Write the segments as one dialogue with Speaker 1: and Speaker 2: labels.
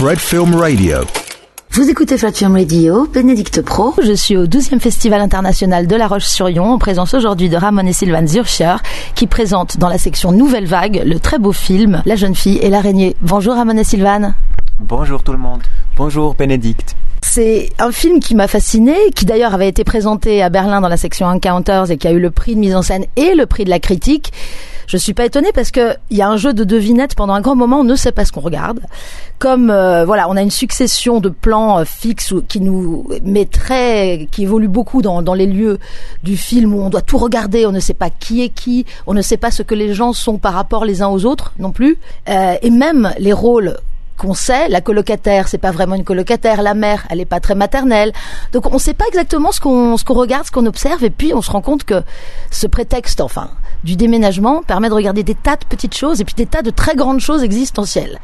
Speaker 1: Fred Film Radio.
Speaker 2: Vous écoutez Flat Film Radio, Bénédicte Pro. Je suis au 12e Festival international de La Roche-sur-Yon, en présence aujourd'hui de Ramon et Sylvain Zurcher, qui présentent dans la section Nouvelle Vague le très beau film La jeune fille et l'araignée. Bonjour Ramon et Sylvain.
Speaker 3: Bonjour tout le monde. Bonjour Bénédicte.
Speaker 2: C'est un film qui m'a fasciné, qui d'ailleurs avait été présenté à Berlin dans la section Encounters et qui a eu le prix de mise en scène et le prix de la critique. Je suis pas étonnée parce que il y a un jeu de devinettes pendant un grand moment, on ne sait pas ce qu'on regarde. Comme euh, voilà, on a une succession de plans euh, fixes qui nous met qui évolue beaucoup dans, dans les lieux du film où on doit tout regarder, on ne sait pas qui est qui, on ne sait pas ce que les gens sont par rapport les uns aux autres non plus, euh, et même les rôles qu'on sait, la colocataire, c'est pas vraiment une colocataire, la mère, elle est pas très maternelle. Donc on sait pas exactement ce qu'on ce qu'on regarde, ce qu'on observe et puis on se rend compte que ce prétexte enfin du déménagement permet de regarder des tas de petites choses et puis des tas de très grandes choses existentielles.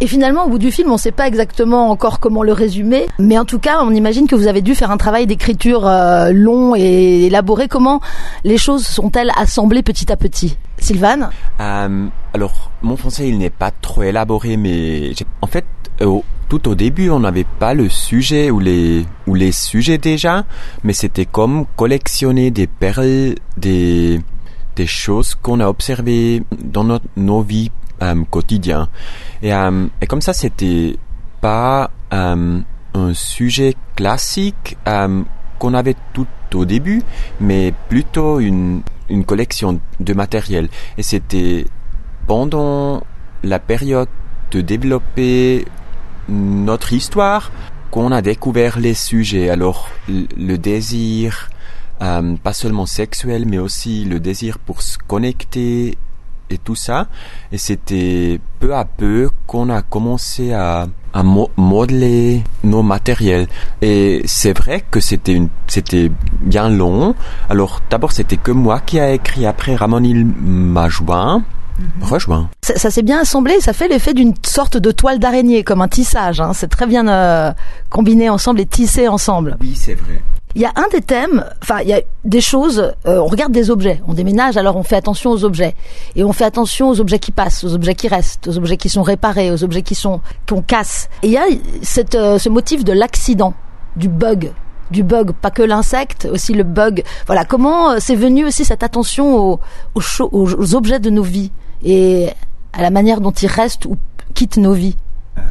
Speaker 2: Et finalement au bout du film, on sait pas exactement encore comment le résumer, mais en tout cas, on imagine que vous avez dû faire un travail d'écriture euh, long et élaboré comment les choses sont-elles assemblées petit à petit? Sylvane
Speaker 3: euh, Alors, mon français, il n'est pas trop élaboré, mais en fait, tout au début, on n'avait pas le sujet ou les, ou les sujets déjà, mais c'était comme collectionner des perles, des, des choses qu'on a observées dans notre, nos vies euh, quotidiennes. Et, euh, et comme ça, c'était pas euh, un sujet classique euh, qu'on avait tout au début, mais plutôt une, une collection de matériel. Et c'était pendant la période de développer notre histoire qu'on a découvert les sujets. Alors le désir, euh, pas seulement sexuel, mais aussi le désir pour se connecter et tout ça. Et c'était peu à peu qu'on a commencé à, à modeler nos matériels. Et c'est vrai que c'était une, c'était bien long. Alors d'abord c'était que moi qui a écrit. Après Ramon il m'a joint. Mhm. Rejoint.
Speaker 2: Ça, ça s'est bien assemblé, ça fait l'effet d'une sorte de toile d'araignée, comme un tissage. Hein. C'est très bien euh, combiné ensemble et tissé ensemble.
Speaker 3: Oui, c'est vrai.
Speaker 2: Il y a un des thèmes, enfin il y a des choses, euh, on regarde des objets, on déménage alors on fait attention aux objets et on fait attention aux objets qui passent, aux objets qui restent, aux objets qui sont réparés, aux objets qui sont qu'on casse. Et il y a cette, euh, ce motif de l'accident, du bug, du bug, pas que l'insecte, aussi le bug. Voilà, comment euh, c'est venu aussi cette attention aux, aux, aux, objets de nos vies et à la manière dont ils restent ou quittent nos vies.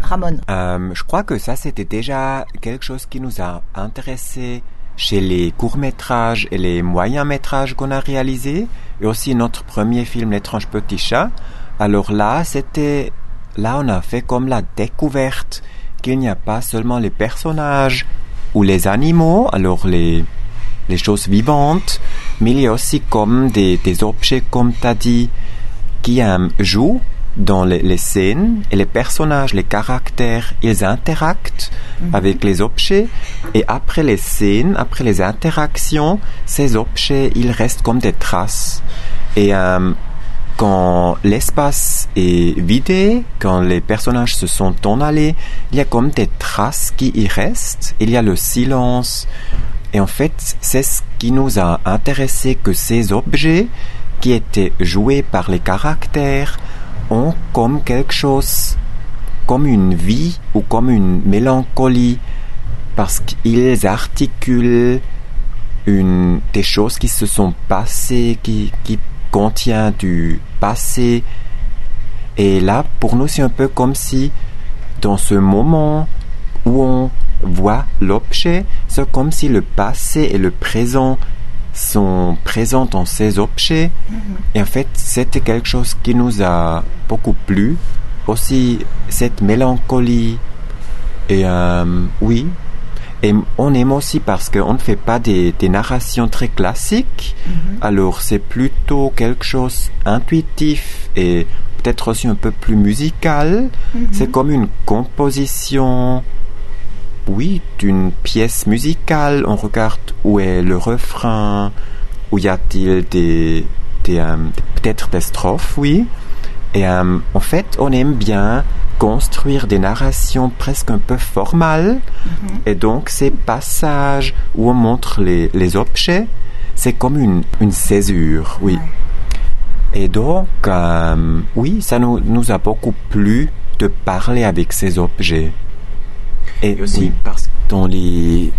Speaker 2: Ramon.
Speaker 3: Euh, je crois que ça c'était déjà quelque chose qui nous a intéressé chez les courts-métrages et les moyens-métrages qu'on a réalisés, et aussi notre premier film L'étrange petit chat. Alors là, c'était, là on a fait comme la découverte qu'il n'y a pas seulement les personnages ou les animaux, alors les, les choses vivantes, mais il y a aussi comme des, des objets, comme tu as dit, qui um, jouent dans les, les, scènes et les personnages, les caractères, ils interactent mhm. avec les objets et après les scènes, après les interactions, ces objets, ils restent comme des traces. Et euh, quand l'espace est vidé, quand les personnages se sont en allés, il y a comme des traces qui y restent. Il y a le silence. Et en fait, c'est ce qui nous a intéressé que ces objets qui étaient joués par les caractères ont comme quelque chose, comme une vie ou comme une mélancolie, parce qu'ils articulent une, des choses qui se sont passées, qui, qui contient du passé. Et là, pour nous, c'est un peu comme si, dans ce moment où on voit l'objet, c'est comme si le passé et le présent sont présents dans ces objets. Et en fait, c'était quelque chose qui nous a beaucoup plu. Aussi, cette mélancolie. Et euh, oui. Et on aime aussi parce qu'on ne fait pas des, des narrations très classiques. Mm-hmm. Alors, c'est plutôt quelque chose intuitif et peut-être aussi un peu plus musical. Mm-hmm. C'est comme une composition oui, d'une pièce musicale. On regarde où est le refrain, où y a-t-il des, des euh, peut-être des strophes, oui. Et euh, en fait, on aime bien construire des narrations presque un peu formales. Mm-hmm. Et donc, ces passages où on montre les, les objets, c'est comme une, une césure, oui. Et donc, euh, oui, ça nous, nous a beaucoup plu de parler avec ces objets.
Speaker 1: Et aussi parce que dans les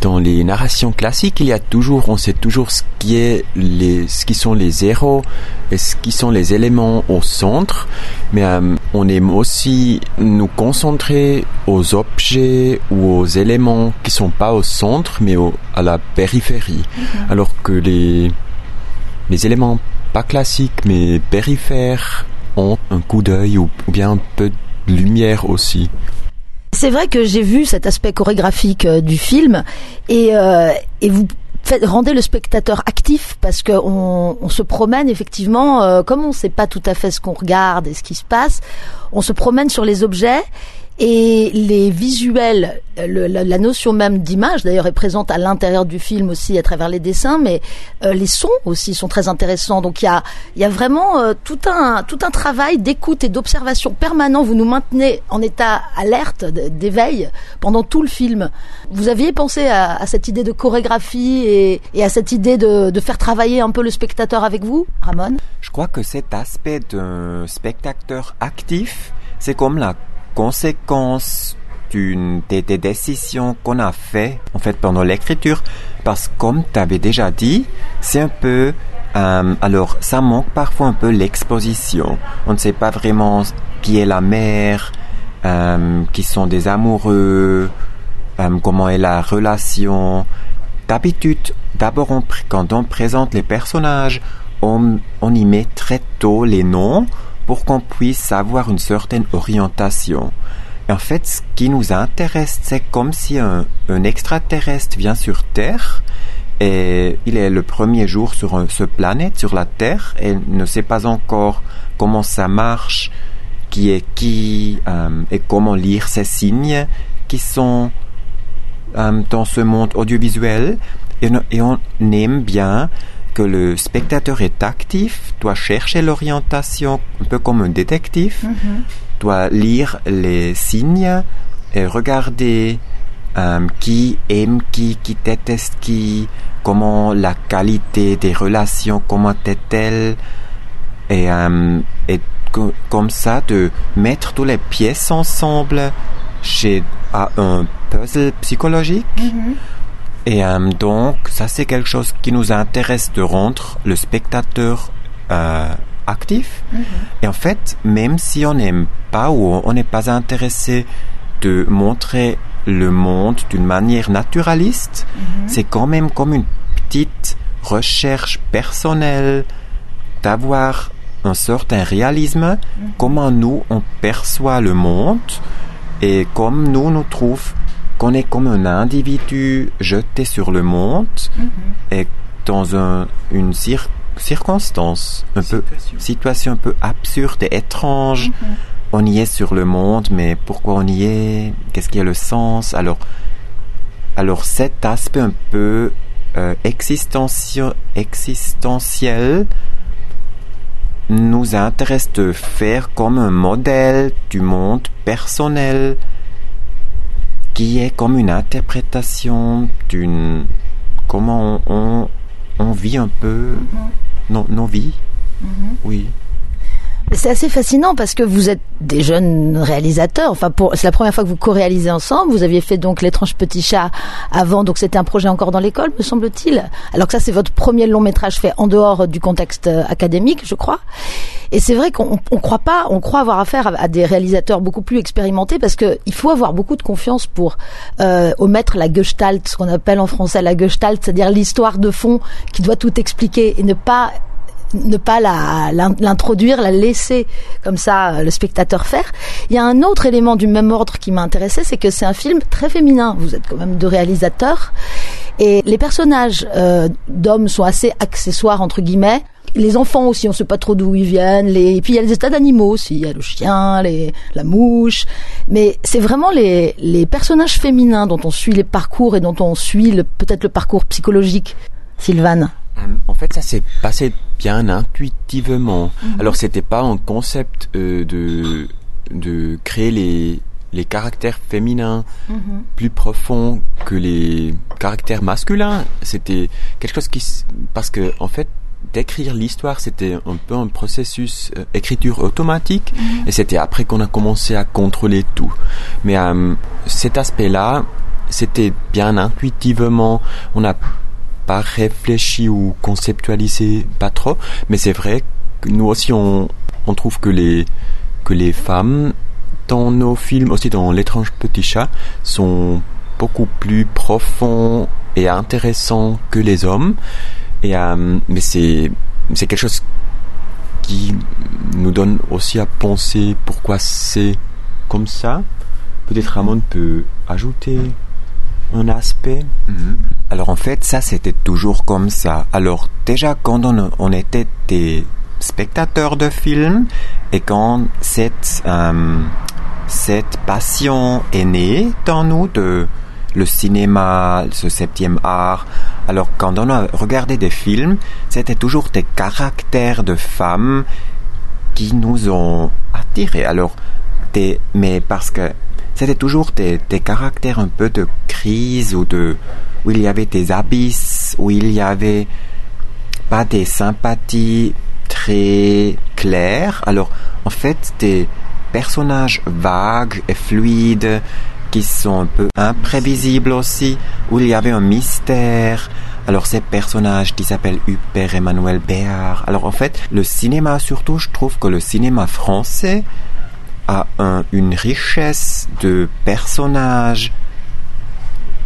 Speaker 1: dans les narrations classiques, il y a toujours, on sait toujours ce qui est les, ce qui sont les héros et ce qui sont les éléments au centre, mais euh, on aime aussi nous concentrer aux objets ou aux éléments qui sont pas au centre, mais à la périphérie, mm-hmm. alors que les les éléments pas classiques mais périphères ont un coup d'œil ou bien un peu de lumière aussi.
Speaker 2: C'est vrai que j'ai vu cet aspect chorégraphique euh, du film et, euh, et vous faites, rendez le spectateur actif parce qu'on on se promène effectivement, euh, comme on ne sait pas tout à fait ce qu'on regarde et ce qui se passe, on se promène sur les objets et les visuels, la, notion même d'image, d'ailleurs, est présente à l'intérieur du film aussi à travers les dessins, mais euh, les sons aussi sont très intéressants. Donc il y a, y a vraiment euh, tout un tout un travail d'écoute et d'observation permanent. Vous nous maintenez en état alerte, d'éveil pendant tout le film. Vous aviez pensé à, à cette idée de chorégraphie et, et à cette idée de, de, faire travailler un peu le spectateur avec vous, Ramon?
Speaker 3: Je crois que cet aspect d'un spectateur actif, c'est comme la conséquence d'une des, décisions qu'on a fait en fait pendant l'écriture. Parce que comme tu avais déjà dit c'est un peu euh, alors ça manque parfois un peu l'exposition. On ne sait pas vraiment qui est la mère euh, qui sont des amoureux euh, comment est la relation. D'habitude d'abord quand on présente les personnages on, on y met très tôt les noms pour qu'on puisse avoir une certaine orientation. en fait, ce qui nous intéresse, c'est comme si un, extraterrestre vient sur Terre et il est le premier jour sur ce planète, sur la Terre, et ne sait pas encore comment ça marche, qui est qui, euh, et comment lire ces signes qui sont euh, dans ce monde audiovisuel. et on aime bien que le spectateur est actif, doit chercher l'orientation, un peu comme un détective, mhm. doit lire les signes et regarder euh, qui aime qui, qui déteste qui, comment la qualité des relations, comment est-elle, et, euh, et comme ça de mettre toutes les pièces ensemble chez à un puzzle psychologique. Mhm. Et euh, donc, ça c'est quelque chose qui nous intéresse de rendre le spectateur euh, actif. Mhm. Et en fait, même si on n'aime pas ou on n'est pas intéressé de montrer le monde d'une manière naturaliste, mhm. c'est quand même comme une petite recherche personnelle d'avoir un certain réalisme, mhm. comment nous on perçoit le monde et comme nous nous trouvons qu'on est comme un individu jeté sur le monde mhm. et dans un, une circonstance, un situation. peu, situation un peu absurde et étrange. Mhm. On y est sur le monde, mais pourquoi on y est? Qu'est-ce qui a le sens? Alors, alors cet aspect un peu euh, existentiel nous intéresse de faire comme un modèle du monde personnel qui est comme une interprétation d'une comment on, on, vit un peu? Mm-hmm. nos, vies? Mm-hmm. Oui.
Speaker 2: C'est assez fascinant parce que vous êtes des jeunes réalisateurs. Enfin, c'est la première fois que vous co-réalisez ensemble. Vous aviez fait donc l'étrange petit chat avant, donc c'était un projet encore dans l'école, me semble-t-il. Alors que ça, c'est votre premier long métrage fait en dehors du contexte euh, académique, je crois. Et c'est vrai qu'on on croit pas, on croit avoir affaire à, des réalisateurs beaucoup plus expérimentés parce que il faut avoir beaucoup de confiance pour euh, omettre la gestalt, ce qu'on appelle en français la gestalt, c'est-à-dire l'histoire de fond qui doit tout expliquer et ne pas ne pas l'introduire, la, laisser comme ça euh, le spectateur faire. Il y a un autre élément du même ordre qui m'a intéressé, c'est que c'est un film très féminin. Vous êtes quand même deux réalisateurs et les personnages euh, d'hommes sont assez accessoires entre guillemets. Les enfants aussi, on sait pas trop d'où ils viennent. Les... Et puis il y a les états d'animaux aussi. Il y a le chien, les... la mouche. Mais c'est vraiment les, les personnages féminins dont on suit les parcours et dont on suit peut-être le parcours psychologique. Sylvane.
Speaker 1: Euh, en fait, ça s'est passé bien intuitivement. Mhm. Alors, c'était pas un concept euh, de de créer les les caractères féminins mhm. plus profonds que les caractères masculins. C'était quelque chose qui parce que en fait d'écrire l'histoire, c'était un peu un processus euh, écriture automatique, et c'était après qu'on a commencé à contrôler tout. Mais euh, cet aspect-là, c'était bien intuitivement, on n'a pas réfléchi ou conceptualisé pas trop, mais c'est vrai que nous aussi on, on trouve que les que les femmes dans nos films, aussi dans L'étrange petit chat, sont beaucoup plus profonds et intéressants que les hommes. Et, euh, mais c'est, c'est quelque chose qui nous donne aussi à penser pourquoi c'est comme ça. Peut-être Ramon peut ajouter un aspect.
Speaker 3: Mhm. Alors en fait, ça c'était toujours comme ça. Alors déjà quand on, on était des spectateurs de films et quand cette, euh, cette passion est née dans nous de le cinéma, ce septième art. Alors quand on a regardé des films, c'était toujours des caractères de femmes qui nous ont attirés. Alors, des, mais parce que c'était toujours des, des caractères un peu de crise ou de où il y avait des abysses, où il y avait pas des sympathies très claires. Alors, en fait, des personnages vagues et fluides qui sont un peu imprévisibles aussi, où il y avait un mystère. Alors ces personnages qui s'appellent Hubert Emmanuel Béard. Alors en fait, le cinéma surtout, je trouve que le cinéma français a un- une richesse de personnages,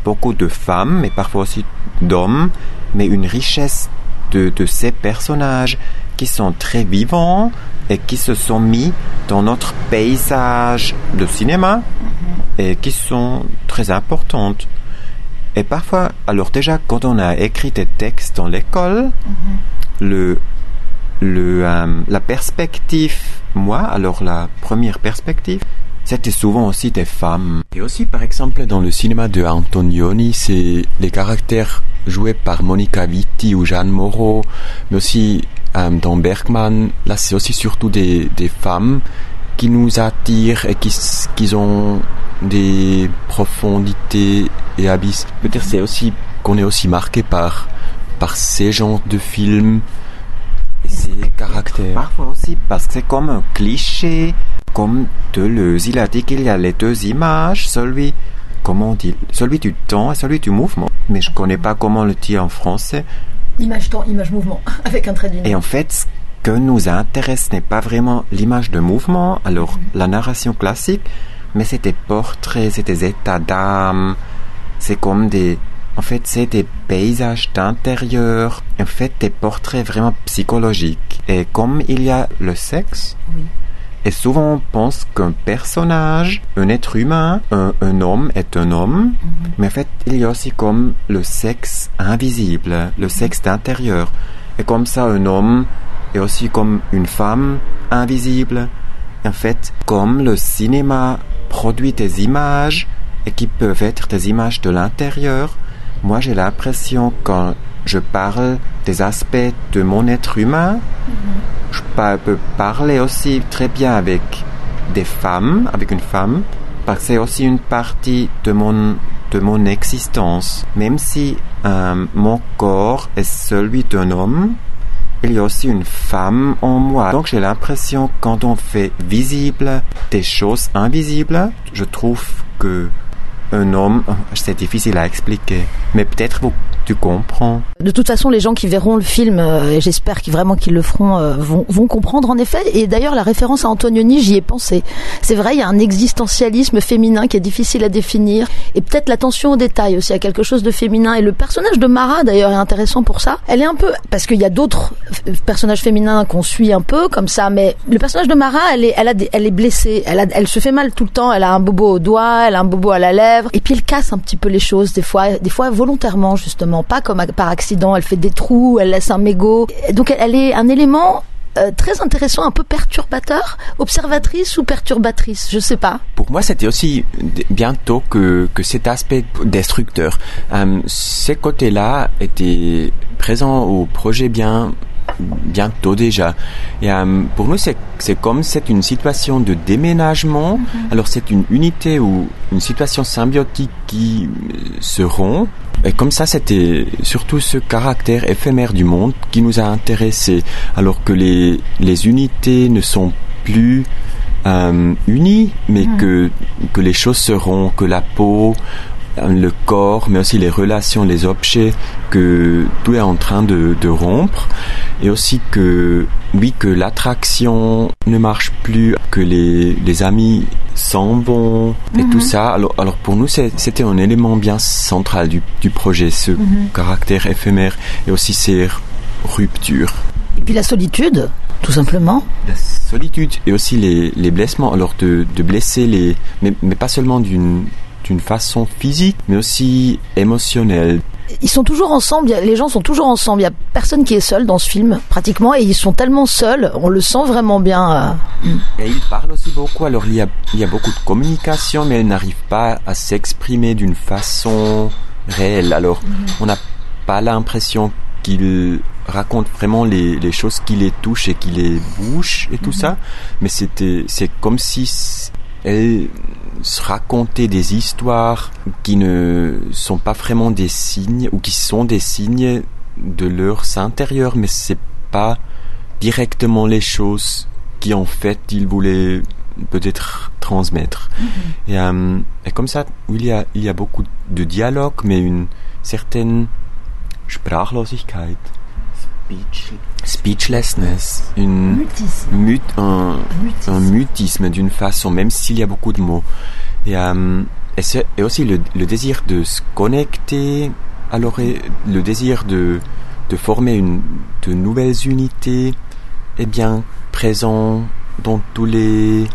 Speaker 3: beaucoup de femmes, mais parfois aussi d'hommes, mais une richesse de, de ces personnages qui sont très vivants et qui se sont mis dans notre paysage de cinéma et qui sont très importantes. Et parfois, alors déjà, quand on a écrit des textes dans l'école, le, le, euh, la perspective, moi, alors la première perspective, c'était souvent aussi des femmes.
Speaker 1: Et aussi, par exemple, dans le cinéma de Antonioni, c'est les caractères joués par Monica Vitti ou Jeanne Moreau, mais aussi euh, dans Bergman, là, c'est aussi surtout des, des femmes qui nous attirent et qui, qui ont des profondités et abysses. Peut-être c'est aussi qu'on est aussi marqué par, par ces genres de films caractères.
Speaker 3: Parfois aussi, parce que c'est comme un cliché, comme Deleuze, il a dit qu'il y a les deux images, celui, comment on dit, celui du temps et celui du mouvement. Mais je connais pas comment le dire en français.
Speaker 2: Image temps, image mouvement, avec un trait d'union.
Speaker 3: Et en fait, ce que nous intéresse n'est pas vraiment l'image de mouvement, alors la narration classique, mais c'est des portraits, c'est des états d'âme, c'est comme des... En fait, c'est des paysages d'intérieur, en fait, des portraits vraiment psychologiques. Et comme il y a le sexe,
Speaker 2: Oui.
Speaker 3: et souvent on pense qu'un personnage, un être humain, un, un homme est un homme, mais en fait il y a aussi comme le sexe invisible, le sexe d'intérieur. Et comme ça un homme est aussi comme une femme invisible. En fait, comme le cinéma produit des images et qui peuvent être des images de l'intérieur, moi j'ai l'impression quand je parle des aspects de mon être humain, je pa- peux parler aussi très bien avec des femmes, avec une femme, parce que c'est aussi une partie de mon, de mon existence. Même si euh, mon corps est celui d'un homme, il y a aussi une femme en moi. Donc j'ai l'impression quand on fait visible des choses invisibles, je trouve que un homme, c'est difficile à expliquer, mais peut-être vous, comprends.
Speaker 2: De toute façon, les gens qui verront le film, euh, et j'espère vraiment qu'ils le feront, euh, vont, comprendre en effet. Et d'ailleurs, la référence à Antonioni, j'y ai pensé. C'est vrai, il y a un existentialisme féminin qui est difficile à définir, et peut-être l'attention aux détails aussi, à quelque chose de féminin. Et le personnage de Mara, d'ailleurs, est intéressant pour ça. Elle est un peu, parce qu'il y a d'autres f- personnages féminins qu'on suit un peu comme ça, mais le personnage de Mara, elle est, elle est blessée, elle se fait mal tout le temps. Elle a un bobo au doigt, elle a un bobo à la lèvre, et puis elle casse un petit peu les choses des fois, des fois volontairement justement, pas comme par accident. Elle fait des trous, elle laisse un mégot. Donc elle, est un élément euh, très intéressant, un peu perturbateur, observatrice ou perturbatrice, je sais pas.
Speaker 1: Pour moi, c'était aussi bientôt que, que cet aspect destructeur. Euh, ces côtés-là étaient présents au projet bien bientôt déjà. Et euh, pour nous, c'est c'est comme c'est une situation de déménagement. Alors c'est une unité ou une situation symbiotique qui euh, se rompt. et comme ça, c'était surtout ce caractère éphémère du monde qui nous a intéressés, alors que les, les unités ne sont plus euh, unies, mais
Speaker 2: Mhm.
Speaker 1: que, que les choses seront, que la peau, euh, le corps, mais aussi les relations, les objets, que tout est en train de, de rompre, et aussi que, oui, que l'attraction ne marche plus, que les, les amis s'en vont, et
Speaker 2: Mhm.
Speaker 1: tout ça. Alors, alors pour nous, c'était un élément bien central du, du projet, ce
Speaker 2: Mhm.
Speaker 1: caractère éphémère, et aussi ces ruptures.
Speaker 2: Et puis la solitude, tout simplement.
Speaker 1: La solitude et aussi les, les blessements. Alors de, de blesser les, mais, mais pas seulement d'une d'une façon physique, mais aussi émotionnelle.
Speaker 2: Ils sont toujours ensemble, les gens sont toujours ensemble, il y a personne qui est seul dans ce film, pratiquement, et ils sont tellement seuls, on le sent vraiment bien. euh.
Speaker 1: Et il parle aussi beaucoup. Alors il y a, il y a beaucoup de communication, mais elle n'arrive pas à s'exprimer d'une façon réelle. Alors on n'a pas l'impression qu'il raconte vraiment les, les choses qui les touchent et qui les bouche et tout ça, mais c'était c'est comme si elle se racontait des histoires qui ne sont pas vraiment des signes ou qui sont des signes de leur intérieur, mais c'est pas directement les choses qui en fait il voulait peut-être transmettre. Et, euh, et comme ça, il y a, il y a beaucoup de dialogue, mais une certaine Sprachlosigkeit, speechlessness, une mut, un, un mutisme d'une façon, même s'il y a beaucoup de mots. Et, euh, et, c'est- et aussi le, le désir de se connecter, alors le désir de, de former une, de nouvelles unités est bien présent dans tous les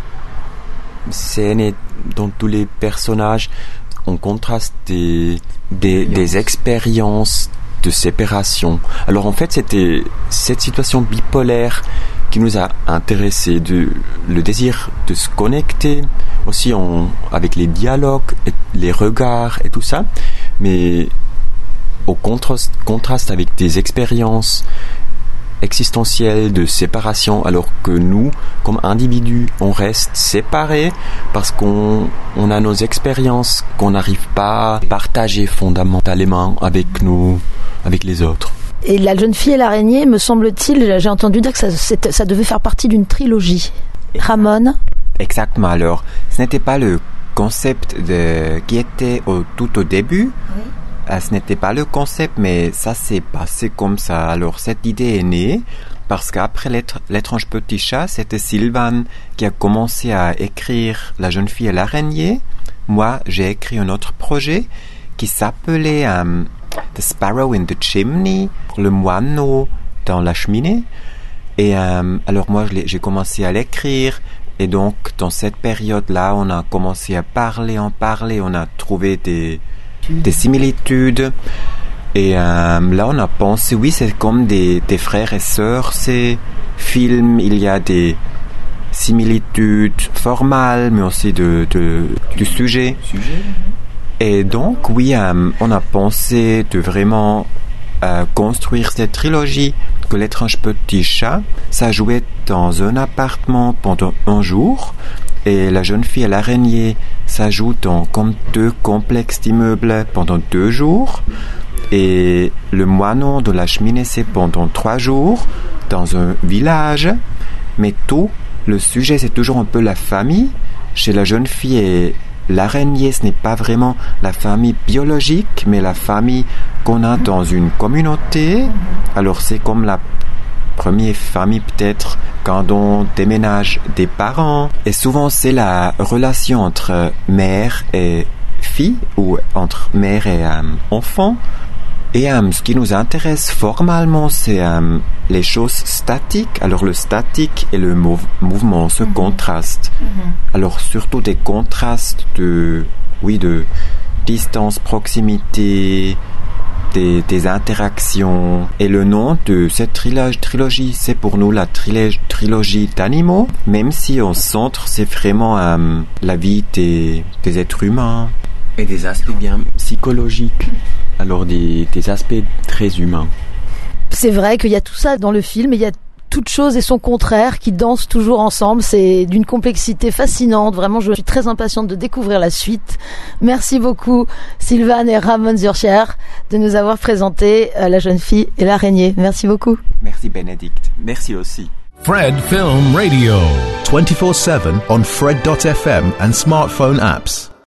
Speaker 1: scènes et dans tous les personnages. On contraste des, des, des expériences de séparation. Alors en fait, c'était cette situation bipolaire qui nous a intéressés, de, le désir de se connecter aussi en, avec les dialogues, et les regards et tout ça, mais au contraste, avec des expériences existentielles de séparation, alors que nous, comme individus, on reste séparés parce qu'on on a nos expériences qu'on n'arrive pas à partager fondamentalement avec nous, avec les autres.
Speaker 2: Et la jeune fille et l'araignée, me semble-t-il, j'ai entendu dire que ça, devait faire partie d'une trilogie. Ramon
Speaker 3: Exactement. Alors, ce n'était pas le concept de, qui était au, tout au début. Euh, ce n'était pas le concept, mais ça s'est passé comme ça. Alors, cette idée est née parce qu'après l'étr- l'étrange petit chat, c'était Sylvain qui a commencé à écrire La jeune fille et l'araignée. Moi, j'ai écrit un autre projet qui s'appelait euh, The Sparrow in the Chimney, le moineau dans la cheminée. Et euh, alors moi, j'ai commencé à l'écrire. Et donc, dans cette période-là, on a commencé à parler, en parler, on a trouvé des, des similitudes. Et euh, là, on a pensé, oui, c'est comme des, frères et sœurs, ces films. Il y a des similitudes formales, mais aussi de, du sujet. Et donc, oui, on a pensé de vraiment euh, construire cette trilogie que l'étrange petit chat, ça jouait dans un appartement pendant un jour, et la jeune fille et l'araignée, ça joue dans comme deux complexes d'immeubles pendant deux jours, et le moineau de la cheminée, c'est pendant trois jours dans un village, mais tout, le sujet, c'est toujours un peu la famille. Chez la jeune fille et l'araignée, ce n'est pas vraiment la famille biologique, mais la famille qu'on a dans une communauté. Alors c'est comme la première famille peut-être quand on déménage des parents. Et souvent c'est la relation entre mère et fille ou entre mère et euh, enfant. Et euh, ce qui nous intéresse formalement, c'est euh, les choses statiques. Alors le statique et le mou- mouvement se contrastent. Alors surtout des contrastes de, oui, de distance, proximité, des, des interactions. Et le nom de cette trilogie, trilogie c'est pour nous la trilog- trilogie d'animaux, même si au centre, c'est vraiment euh, la vie des, des êtres humains.
Speaker 1: Et des aspects bien psychologiques, alors des, des aspects très humains.
Speaker 2: C'est vrai qu'il y a tout ça dans le film, et il y a toute chose et son contraire qui dansent toujours ensemble. C'est d'une complexité fascinante. Vraiment, je suis très impatiente de découvrir la suite. Merci beaucoup, Sylvain et Ramon Zurcher, de nous avoir présenté euh, La jeune fille et l'araignée. Merci beaucoup.
Speaker 3: Merci, Bénédicte.
Speaker 1: Merci aussi.
Speaker 4: Fred Film Radio.
Speaker 5: 24 7 on Fred.fm and smartphone apps.